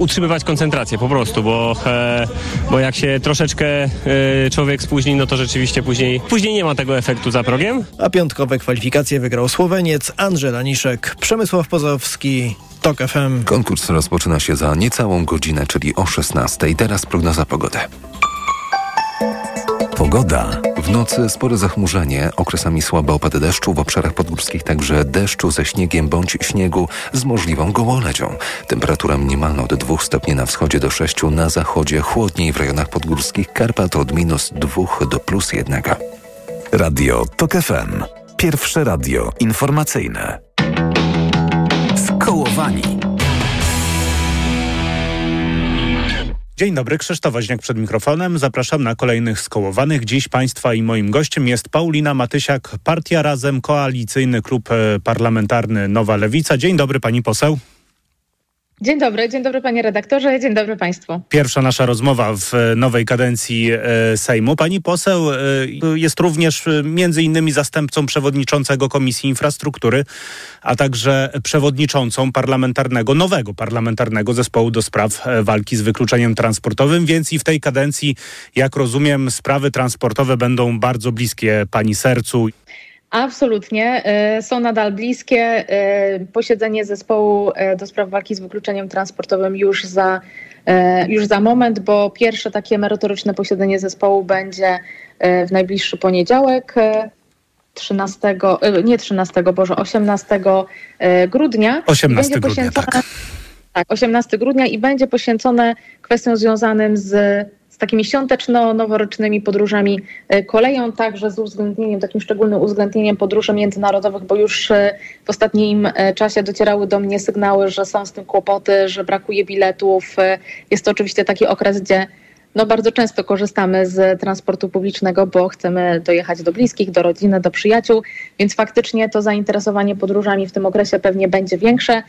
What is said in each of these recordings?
utrzymywać koncentrację po prostu, bo, e, bo jak się troszeczkę e, człowiek spóźni, no to rzeczywiście później, później nie ma tego efektu za progiem. A piątkowe kwalifikacje wygrał Słoweniec Andrzej Laniszek, Przemysław Pozowski, TOK FM. Konkurs rozpoczyna się za niecałą godzinę, czyli o 16. Teraz prognoza pogody. Pogoda. W nocy spore zachmurzenie, okresami słabe opady deszczu, w obszarach podgórskich także deszczu ze śniegiem bądź śniegu z możliwą gołolecią. Temperatura minimalna od 2 stopni na wschodzie do 6 na zachodzie, chłodniej w rejonach podgórskich Karpat od minus 2 do plus 1. Radio TOK FM. Pierwsze radio informacyjne. Skołowani. Dzień dobry, Krzysztof Woźniak przed mikrofonem. Zapraszam na kolejnych skołowanych. Dziś Państwa i moim gościem jest Paulina Matysiak, Partia Razem, Koalicyjny Klub e, Parlamentarny Nowa Lewica. Dzień dobry Pani poseł. Dzień dobry, dzień dobry panie redaktorze, dzień dobry państwu. Pierwsza nasza rozmowa w nowej kadencji e, Sejmu. Pani poseł e, jest również e, między innymi zastępcą przewodniczącego Komisji Infrastruktury, a także przewodniczącą parlamentarnego, nowego parlamentarnego zespołu do spraw walki z wykluczeniem transportowym, więc i w tej kadencji, jak rozumiem, sprawy transportowe będą bardzo bliskie pani sercu. Absolutnie. E, są nadal bliskie. E, posiedzenie zespołu e, do spraw walki z wykluczeniem transportowym już za, już za moment, bo pierwsze takie merytoryczne posiedzenie zespołu będzie w najbliższy poniedziałek. 13, nie 13, Boże, 18 grudnia. 18 grudnia, tak. Tak, 18 grudnia i będzie poświęcone kwestiom związanym z takimi świąteczno-noworocznymi podróżami e, koleją, także z uwzględnieniem, takim szczególnym uwzględnieniem podróży międzynarodowych, bo już e, w ostatnim e, czasie docierały do mnie sygnały, że są z tym kłopoty, że brakuje biletów. Jest to oczywiście taki okres, gdzie no bardzo często korzystamy z transportu publicznego, bo chcemy dojechać do bliskich, do rodziny, do przyjaciół, więc faktycznie to zainteresowanie podróżami w tym okresie pewnie będzie większe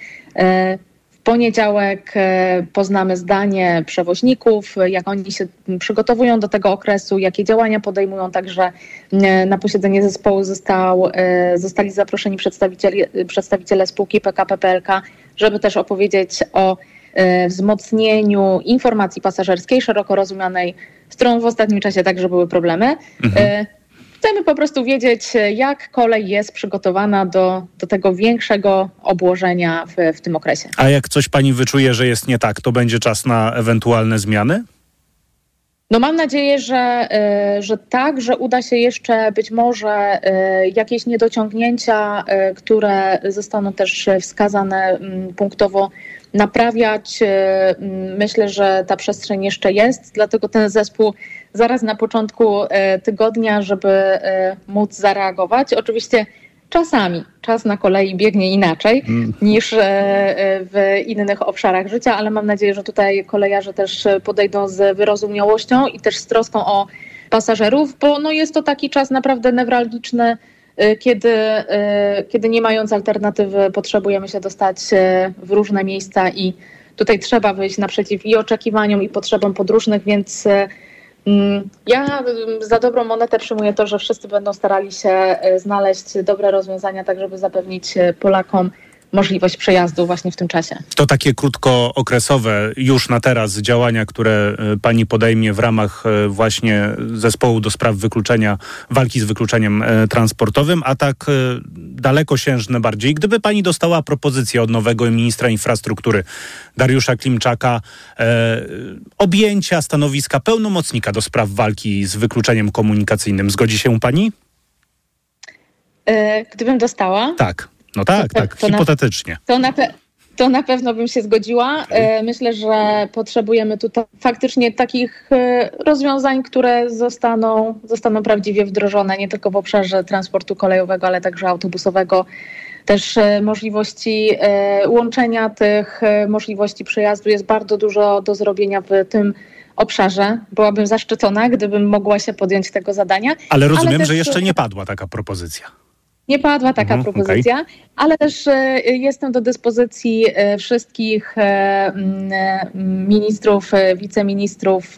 poniedziałek e, poznamy zdanie przewoźników, jak oni się przygotowują do tego okresu, jakie działania podejmują. Także e, na posiedzenie zespołu został, e, zostali zaproszeni przedstawiciele, przedstawiciele spółki PKP PLK, żeby też opowiedzieć o wzmocnieniu informacji pasażerskiej, szeroko rozumianej, z którą w ostatnim czasie także były problemy. Mhm. Chcemy po prostu wiedzieć, jak kolej jest przygotowana do, do tego większego obłożenia w, w tym okresie. A jak coś pani wyczuje, że jest nie tak, to będzie czas na ewentualne zmiany? No mam nadzieję, że, e, że tak, że uda się jeszcze być może e, jakieś niedociągnięcia, e, które zostaną też wskazane mm, punktowo naprawiać. Myślę, że ta przestrzeń jeszcze jest, dlatego ten zespół zaraz na początku tygodnia, żeby móc zareagować. Oczywiście czasami czas na kolei biegnie inaczej mm. niż w innych obszarach życia, ale mam nadzieję, że tutaj kolejarze też podejdą z wyrozumiałością i też z troską o pasażerów, bo no jest to taki czas naprawdę newralgiczny, kiedy, kiedy nie mając alternatywy potrzebujemy się dostać w różne miejsca i tutaj trzeba wyjść naprzeciw i oczekiwaniom i potrzebom podróżnych, więc ja mm, za dobrą monetę przyjmuję to, że wszyscy będą starali się e, znaleźć dobre rozwiązania, tak żeby zapewnić e, Polakom możliwość przejazdu właśnie w tym czasie. To takie krótkookresowe już na teraz działania, które e, pani podejmie w ramach e, właśnie zespołu do spraw wykluczenia, walki z wykluczeniem e, transportowym, a tak dalekosiężne bardziej. Gdyby pani dostała propozycję od nowego ministra infrastruktury Dariusza Klimczaka e, objęcia stanowiska pełnomocnika do spraw walki z wykluczeniem komunikacyjnym, zgodzi się pani? Gdybym dostała? Tak. No tak, tak, to hipotetycznie. Na, to, na to na pewno bym się zgodziła. E, myślę, że potrzebujemy tutaj faktycznie takich e, rozwiązań, które zostaną, zostaną prawdziwie wdrożone nie tylko w obszarze transportu kolejowego, ale także autobusowego. Też e, możliwości łączenia tych możliwości przejazdu jest bardzo dużo do zrobienia w tym obszarze. Byłabym zaszczycona, gdybym mogła się podjąć tego zadania. Ale rozumiem, ale też... że jeszcze nie padła taka propozycja. Nie padła taka mhm, propozycja, okay. ale też e, jestem do dyspozycji e, wszystkich e, ministrów, wiceministrów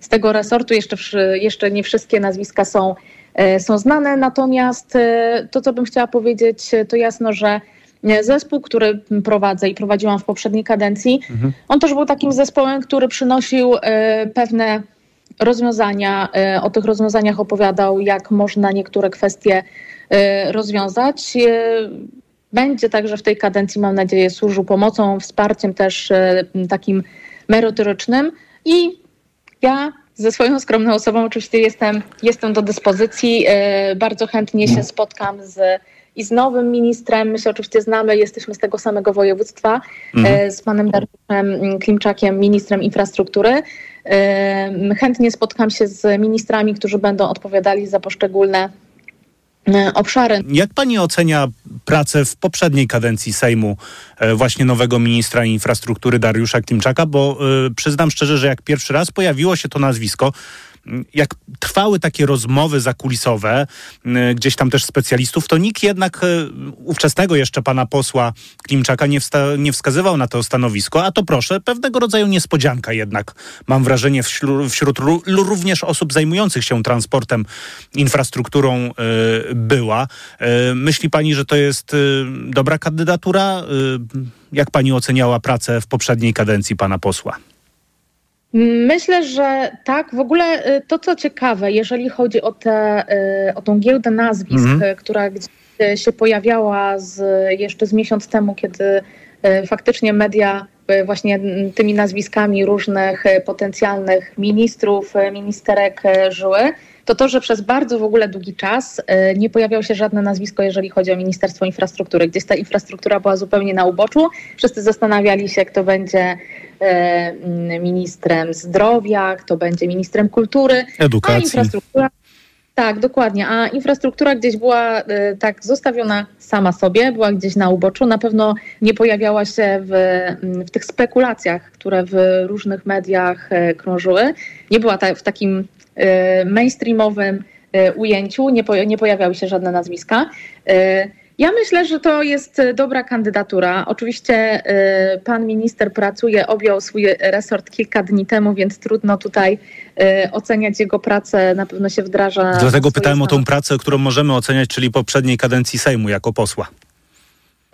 z tego resortu. Jeszcze, jeszcze nie wszystkie nazwiska są, są znane, natomiast to, co bym chciała powiedzieć, to jasno, że zespół, który prowadzę i prowadziłam w poprzedniej kadencji, mhm. on też był takim zespołem, który przynosił pewne rozwiązania. O tych rozwiązaniach opowiadał, jak można niektóre kwestie rozwiązać. Będzie także w tej kadencji, mam nadzieję, służył pomocą, wsparciem też takim merytorycznym i ja ze swoją skromną osobą oczywiście jestem, jestem do dyspozycji. E, bardzo chętnie się spotkam z, i z nowym ministrem. My się oczywiście znamy, jesteśmy z tego samego województwa, e, mhm. z panem Dariuszem Klimczakiem, ministrem infrastruktury. E, chętnie spotkam się z ministrami, którzy będą odpowiadali za poszczególne E, obszary. Jak pani ocenia pracę w poprzedniej kadencji Sejmu e, właśnie nowego ministra infrastruktury Dariusza Klimczaka? Bo y, przyznam szczerze, że jak pierwszy raz pojawiło się to nazwisko, jak trwały takie rozmowy zakulisowe, y, gdzieś tam też specjalistów, to nikt jednak y, ówczesnego jeszcze pana posła Klimczaka nie, wsta- nie wskazywał na to stanowisko, a to proszę, pewnego rodzaju niespodzianka jednak, mam wrażenie, wśród, wśród również osób zajmujących się transportem, infrastrukturą y, była. Myśli pani, że to jest dobra kandydatura? Jak pani oceniała pracę w poprzedniej kadencji pana posła? Myślę, że tak. W ogóle y, to, co ciekawe, jeżeli chodzi o, te, y, o tą giełdę nazwisk, mhm. która się pojawiała z, jeszcze z miesiąc temu, kiedy y, faktycznie media właśnie tymi nazwiskami różnych potencjalnych ministrów, ministerek żyły, to to, że przez bardzo w ogóle długi czas nie pojawiało się żadne nazwisko, jeżeli chodzi o Ministerstwo Infrastruktury. Gdzieś ta infrastruktura była zupełnie na uboczu. Wszyscy zastanawiali się, kto będzie E, ministrem zdrowia, kto będzie ministrem kultury, edukacji. A infrastruktura, tak, dokładnie. A infrastruktura gdzieś była e, tak zostawiona sama sobie, była gdzieś na uboczu. Na pewno nie pojawiała się w, w tych spekulacjach, które w różnych mediach e, krążyły. Nie była ta, w takim mainstreamowym ujęciu, nie, po, nie pojawiały się żadne nazwiska. Ja myślę, że to jest e, dobra kandydatura. Oczywiście e, pan minister pracuje, objął swój resort kilka dni temu, więc trudno tutaj e, oceniać jego pracę. Na pewno się wdraża. Dlatego pytałem o tą pracę, którą możemy oceniać, czyli poprzedniej kadencji Sejmu jako posła.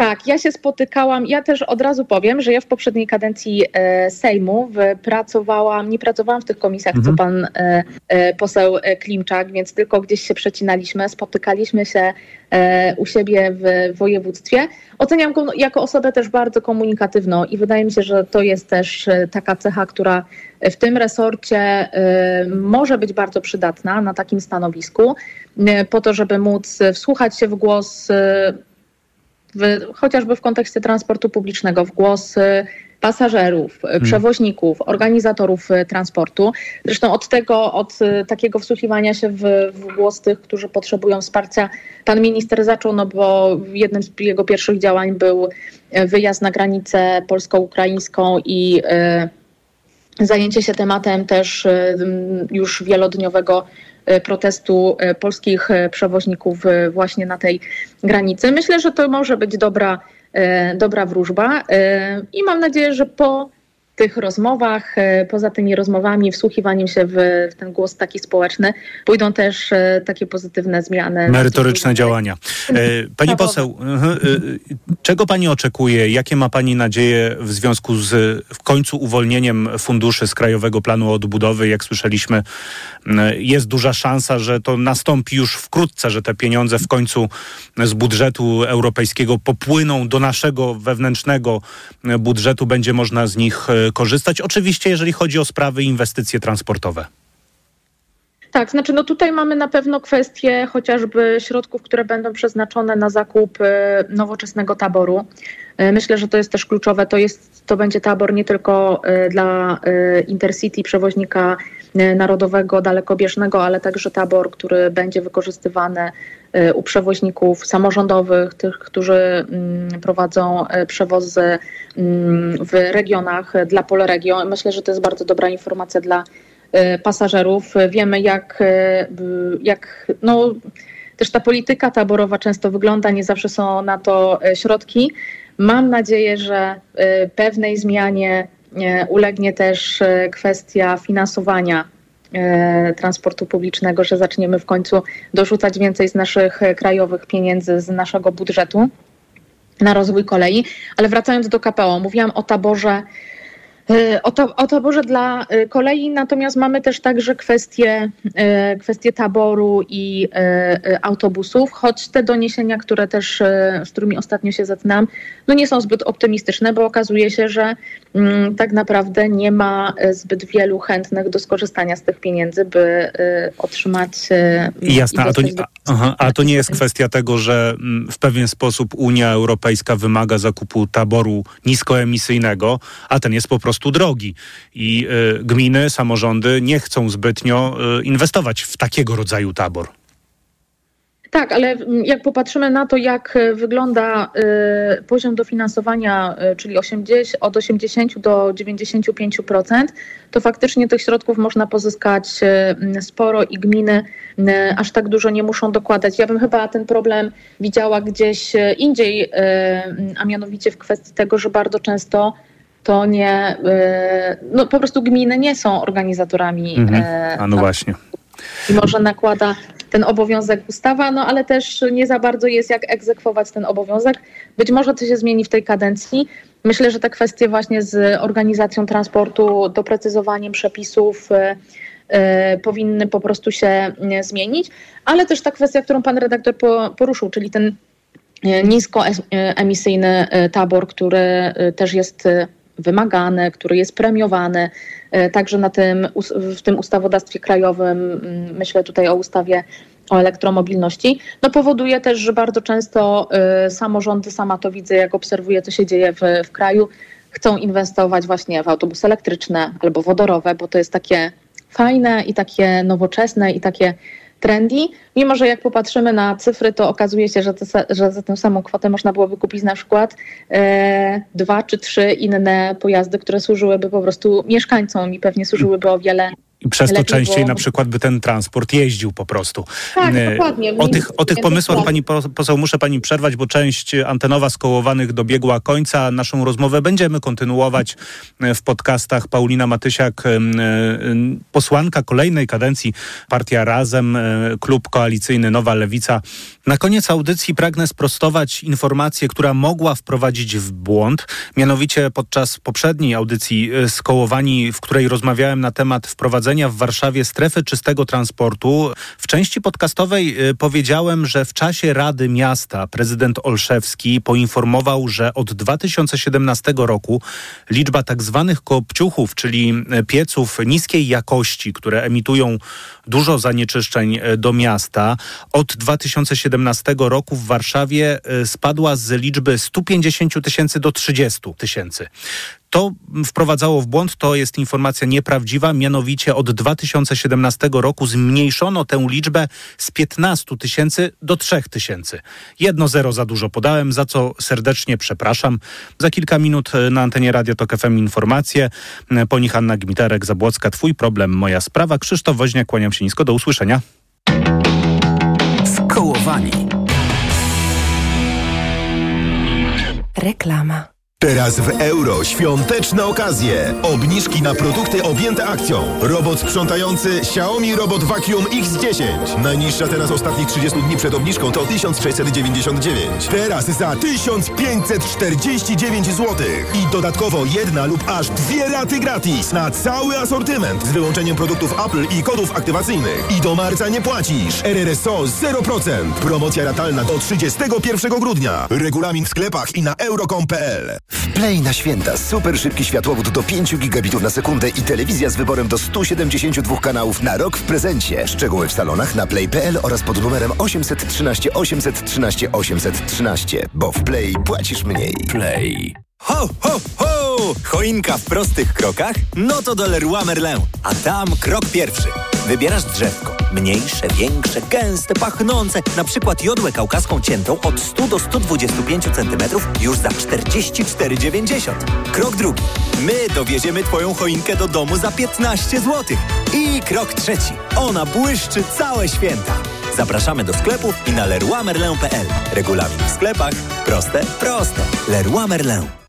Tak, ja się spotykałam, ja też od razu powiem, że ja w poprzedniej kadencji e, Sejmu pracowałam, nie pracowałam w tych komisjach, mhm. co pan e, e, poseł e, Klimczak, więc tylko gdzieś się przecinaliśmy, spotykaliśmy się e, u siebie w województwie. Oceniam go jako osobę też bardzo komunikatywną i wydaje mi się, że to jest też e, taka cecha, która w tym resorcie może być bardzo przydatna na takim stanowisku, po to, żeby móc wsłuchać się w głos w, chociażby w kontekście transportu publicznego, w głos pasażerów, y, hmm. przewoźników, organizatorów y, transportu. Zresztą od tego, od takiego wsłuchiwania się w, w, głos tych, którzy potrzebują wsparcia, pan minister zaczął, no bo jednym z jego pierwszych działań był wyjazd na granicę polsko-ukraińską i y, zajęcie się tematem też y, już wielodniowego E, protestu e, polskich e, przewoźników właśnie na tej granicy. Myślę, że to może być dobra, dobra wróżba i mam nadzieję, że po tych rozmowach, e, poza tymi rozmowami, wsłuchiwaniem się w, w ten głos taki społeczny, pójdą też e, takie pozytywne zmiany. Merytoryczne działania. E, pani poseł, czego pani oczekuje? Jakie ma pani nadzieje w związku z w końcu uwolnieniem funduszy z Krajowego Planu Odbudowy? Jak słyszeliśmy, jest duża szansa, że to nastąpi już wkrótce, że te pieniądze w końcu z budżetu europejskiego popłyną do naszego wewnętrznego budżetu, będzie można z nich korzystać. Oczywiście, jeżeli chodzi o sprawy inwestycje transportowe. Tak, znaczy no tutaj mamy na pewno kwestię chociażby środków, które będą przeznaczone na zakup e, nowoczesnego taboru. E, myślę, że to jest też kluczowe. To, jest, to będzie tabor nie tylko e, dla Intercity, przewoźnika narodowego, dalekobieżnego, ale także tabor, który będzie wykorzystywany u przewoźników samorządowych, tych, którzy mm, prowadzą przewozy mm, w regionach dla Polregio. Myślę, że to jest bardzo dobra informacja dla pasażerów. Wiemy, jak, jak no, też ta polityka taborowa często wygląda, nie zawsze są na to środki. Mam nadzieję, że pewnej zmianie ulegnie też kwestia finansowania transportu publicznego, że zaczniemy w końcu dorzucać więcej z naszych krajowych pieniędzy, z naszego budżetu. na rozwój kolei. Ale wracając do KPO, mówiłam o taborze E, o, to, o taborze dla e, kolei, natomiast mamy też także kwestie, e, kwestie taboru i autobusów, choć te doniesienia, które też, z którymi ostatnio się zetknęłam, no nie są zbyt optymistyczne, bo okazuje się, że mm, tak naprawdę nie ma zbyt wielu chętnych do skorzystania z tych pieniędzy, by otrzymać. Jasne, a to, nie, aha, a to nie jest kwestia tego, że mm, w pewien sposób Unia Europejska wymaga zakupu taboru niskoemisyjnego, a ten jest po prostu prostu drogi. I y, gminy, samorządy nie chcą zbytnio y, inwestować w takiego rodzaju tabor. Tak, ale jak popatrzymy na to, jak wygląda y, poziom dofinansowania, y, czyli 80, od 80 do 95%, to faktycznie tych środków można pozyskać y, sporo i gminy aż tak dużo nie muszą dokładać. Ja bym chyba ten problem widziała gdzieś indziej, a mianowicie w kwestii tego, że bardzo często to nie, y, no po prostu gminy nie są organizatorami. Mhm. E, A no właśnie. I może nakłada ten obowiązek ustawa, no ale też nie za bardzo jest jak egzekwować ten obowiązek. Być może to się zmieni w tej kadencji. Myślę, że te kwestie właśnie z organizacją transportu, doprecyzowaniem przepisów y, y, powinny po prostu się zmienić, ale też ta kwestia, którą pan redaktor poruszył, czyli ten niskoemisyjny tabor, który też jest wymagane, który jest premiowany. E, także na tym, w tym ustawodawstwie krajowym, mm, myślę tutaj o ustawie o elektromobilności, no powoduje też, że bardzo często e, samorządy, sama to widzę, jak obserwuję, co się dzieje w, w kraju, chcą inwestować właśnie w autobusy elektryczne albo wodorowe, bo to jest takie fajne i takie nowoczesne i takie trendy, mimo że jak popatrzymy na cyfry, to okazuje się, że, te, że za tę samą kwotę można byłoby kupić na przykład e, dwa czy trzy inne pojazdy, które służyłyby po prostu mieszkańcom i pewnie służyłyby o wiele i przez to częściej na przykład by ten transport jeździł po prostu. Tak, e, dokładnie. O tych, o tych pomysłach pani poseł muszę pani przerwać, bo część antenowa skołowanych dobiegła końca. Naszą rozmowę będziemy kontynuować e, w podcastach. Paulina Matysiak, e, posłanka kolejnej kadencji Partia Razem, klub koalicyjny Nowa Lewica. Na koniec audycji pragnę sprostować informację, która mogła wprowadzić w błąd. Mianowicie podczas poprzedniej audycji skołowani, w której rozmawiałem na temat wprowadzenia wprowadzenia w Warszawie strefy czystego transportu. W części podcastowej y, powiedziałem, że w czasie Rady Miasta prezydent Olszewski poinformował, że od 2017 roku liczba tak zwanych kopciuchów, czyli y, pieców niskiej jakości, które emitują dużo zanieczyszczeń y, do miasta, od 2017 roku w Warszawie spadła z liczby 150 tysięcy do 30 tysięcy. To wprowadzało w błąd, to jest informacja nieprawdziwa, mianowicie od 2017 roku zmniejszono tę liczbę z 15 tysięcy do 3 tysięcy. Jedno zero za dużo podałem, za co serdecznie przepraszam. Za kilka minut e, na antenie Radio Tok FM informacje. E, po nich Anna Gmiterek, Zabłocka, Twój problem, moja sprawa. Krzysztof Woźniak, kłaniam się nisko, do usłyszenia. Skołowani. Reklama. Teraz w euro świąteczne okazje. Obniżki na produkty objęte akcją. Robot sprzątający Xiaomi Robot Vacuum X10. Najniższa teraz ostatnich 30 dni przed obniżką to 1699. Teraz za 1549 zł. I dodatkowo jedna lub aż dwie raty gratis na cały asortyment z wyłączeniem produktów Apple i kodów aktywacyjnych. I do marca nie płacisz. RRSO 0%. Promocja ratalna do 31 grudnia. Regulamin w sklepach i na euro.com.pl. W Play na święta super szybki światłowód do 5 gigabitów na sekundę i telewizja z wyborem do 172 kanałów na rok w prezencie. Szczegóły w salonach na play.pl oraz pod numerem 813 813 813. Bo w Play płacisz mniej. Play. Ho, ho, ho! Choinka w prostych krokach? No to do Leroy Merlin. A tam krok pierwszy. Wybierasz drzewko. Mniejsze, większe, gęste, pachnące. Na przykład jodłę kaukaską ciętą od 100 do 125 cm już za 44,90. Krok drugi. My dowieziemy Twoją choinkę do domu za 15 zł. I krok trzeci. Ona błyszczy całe święta. Zapraszamy do sklepów i na leroymerlin.pl. Regulamin w sklepach. Proste, proste. Leroy.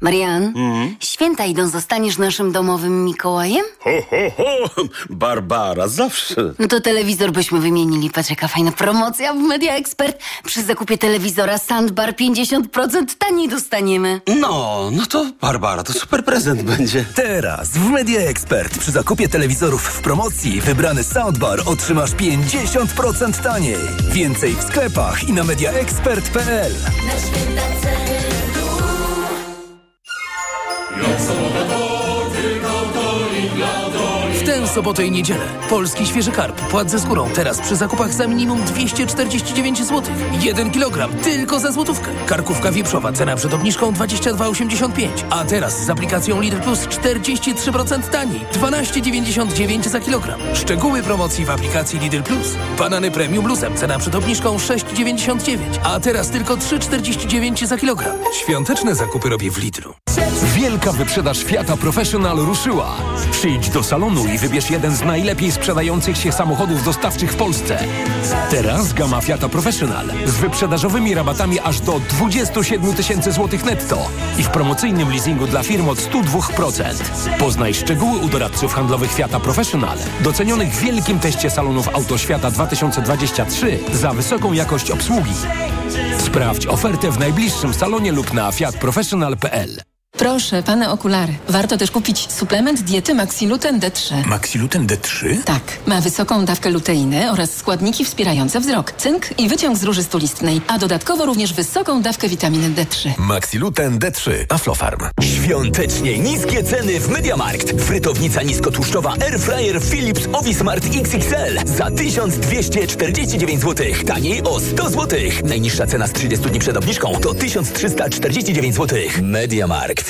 Marian, święta idą, zostaniesz naszym domowym Mikołajem? Ho, ho, ho! Barbara, zawsze. No to telewizor byśmy wymienili. Patrz, jaka fajna promocja w Media Expert. Przy zakupie telewizora Sandbar 50% taniej dostaniemy. No, no to Barbara, to super prezent będzie. Teraz w Media Expert przy zakupie telewizorów w promocji wybrany soundbar otrzymasz 50% taniej. Więcej w sklepach i na mediaexpert.pl. W tę sobotę i niedzielę. Polski świeży karp. Płat ze skórą. Teraz przy zakupach za minimum 249 zł. 1 kg tylko za złotówkę. Karkówka wieprzowa. Cena przed obniżką 22,85. A teraz z aplikacją Lidl Plus 43% taniej. 12,99 za kilogram. Szczegóły promocji w aplikacji Lidl Plus. Banany premium luzem. Cena przed obniżką 6,99. A teraz tylko 3,49 za kilogram. Świąteczne zakupy robię w Lidlu. Wielka wyprzedaż Fiata Professional ruszyła. Przyjdź do salonu i wybierz jeden z najlepiej sprzedających się samochodów dostawczych w Polsce. Teraz gama Fiata Professional z wyprzedażowymi rabatami aż do 27 tysięcy złotych netto i w promocyjnym leasingu dla firm od 102%. Poznaj szczegóły u doradców handlowych Fiata Professional, docenionych w wielkim teście salonów Autoświata 2023 za wysoką jakość obsługi. Sprawdź ofertę w najbliższym salonie lub na fiatprofessional.pl. Proszę, pane okulary. Warto też kupić suplement diety Maxiluten D3. Maxiluten D3? Tak, ma wysoką dawkę luteiny oraz składniki wspierające wzrok, cynk i wyciąg z róży stulistnej, a dodatkowo również wysoką dawkę witaminy D3. Maxiluten D3 Aflofarm. Świątecznie niskie ceny w Mediamarkt. Frytownica niskotłuszczowa Airfryer Philips Ovismart XXL za 1249 zł. Taniej o 100 zł. Najniższa cena z 30 dni przed obniżką to 1349 zł. Mediamarkt.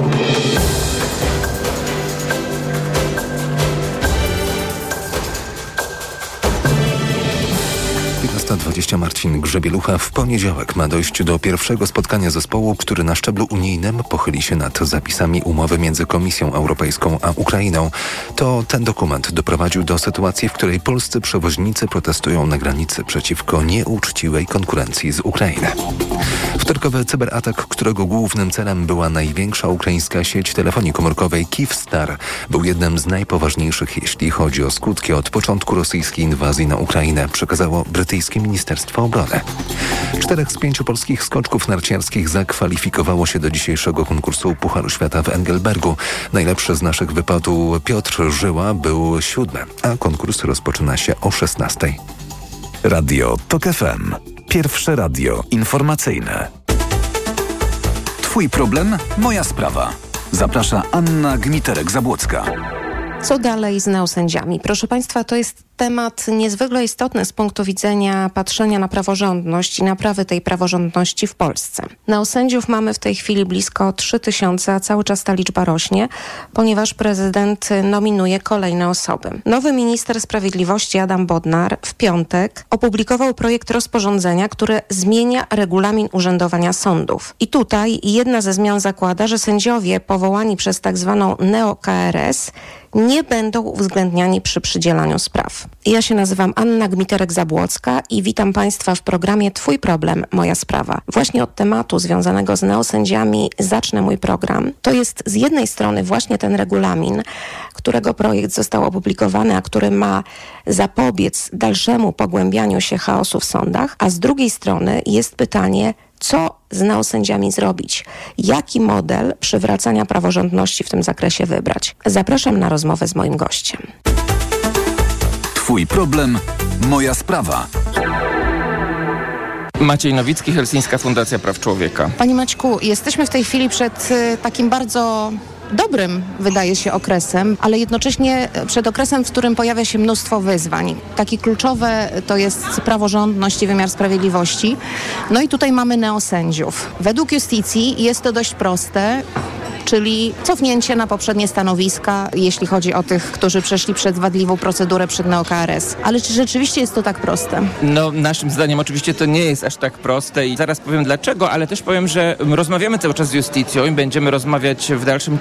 20 Marcin Grzebielucha w poniedziałek ma dojść do pierwszego spotkania zespołu, który na szczeblu unijnym pochyli się nad zapisami umowy między Komisją Europejską a Ukrainą. To ten dokument doprowadził do sytuacji, w której polscy przewoźnicy protestują na granicy przeciwko nieuczciwej konkurencji z Ukrainy. Wtorkowy cyberatak, którego głównym celem była największa ukraińska sieć telefonii komórkowej Kyivstar, był jednym z najpoważniejszych, jeśli chodzi o skutki od początku rosyjskiej inwazji na Ukrainę, przekazało brytyjskie Ministerstwo Obrony. Czterech z pięciu polskich skoczków narciarskich zakwalifikowało się do dzisiejszego konkursu Pucharu Świata w Engelbergu. Najlepszy z naszych wypadł Piotr Żyła był siódmy, a konkurs rozpoczyna się o 16. Radio TOK FM. Pierwsze radio informacyjne. Twój problem, moja sprawa. Zaprasza Anna Gmiterek-Zabłocka. Co dalej z neosędziami? Proszę Państwa, to jest temat niezwykle istotny z punktu widzenia patrzenia na praworządność i naprawy tej praworządności w Polsce. Neosędziów mamy w tej chwili blisko 3000, a cały czas ta liczba rośnie, ponieważ prezydent nominuje kolejne osoby. Nowy minister sprawiedliwości Adam Bodnar w piątek opublikował projekt rozporządzenia, które zmienia regulamin urzędowania sądów. I tutaj jedna ze zmian zakłada, że sędziowie powołani przez tak zwaną neo-KRS nie będą uwzględniani przy przydzielaniu spraw. Ja się nazywam Anna Gmiterek-Zabłocka i witam Państwa w programie Twój problem, moja sprawa. Właśnie od tematu związanego z neosędziami zacznę mój program. To jest z jednej strony właśnie ten regulamin, którego projekt został opublikowany, a który ma zapobiec dalszemu pogłębianiu się chaosu w sądach, a z drugiej strony jest pytanie, co z neosędziami zrobić? Jaki model przywracania praworządności w tym zakresie wybrać? Zapraszam na rozmowę z moim gościem. Twój problem, moja sprawa. Maciej Nowicki, Helsińska Fundacja Praw Człowieka. Panie Maćku, jesteśmy w tej chwili przed y, takim bardzo dobrym, wydaje się, okresem, ale jednocześnie przed okresem, w którym pojawia się mnóstwo wyzwań. Takie kluczowe to jest praworządność i wymiar sprawiedliwości. No i tutaj mamy neosędziów. Według justicji jest to dość proste czyli cofnięcie na poprzednie stanowiska, jeśli chodzi o tych, którzy przeszli przez wadliwą procedurę przed NeoKRS. Ale czy rzeczywiście jest to tak proste? No, naszym zdaniem oczywiście to nie jest aż tak proste i zaraz powiem dlaczego, ale też powiem, że rozmawiamy cały czas z justicją i będziemy rozmawiać w dalszym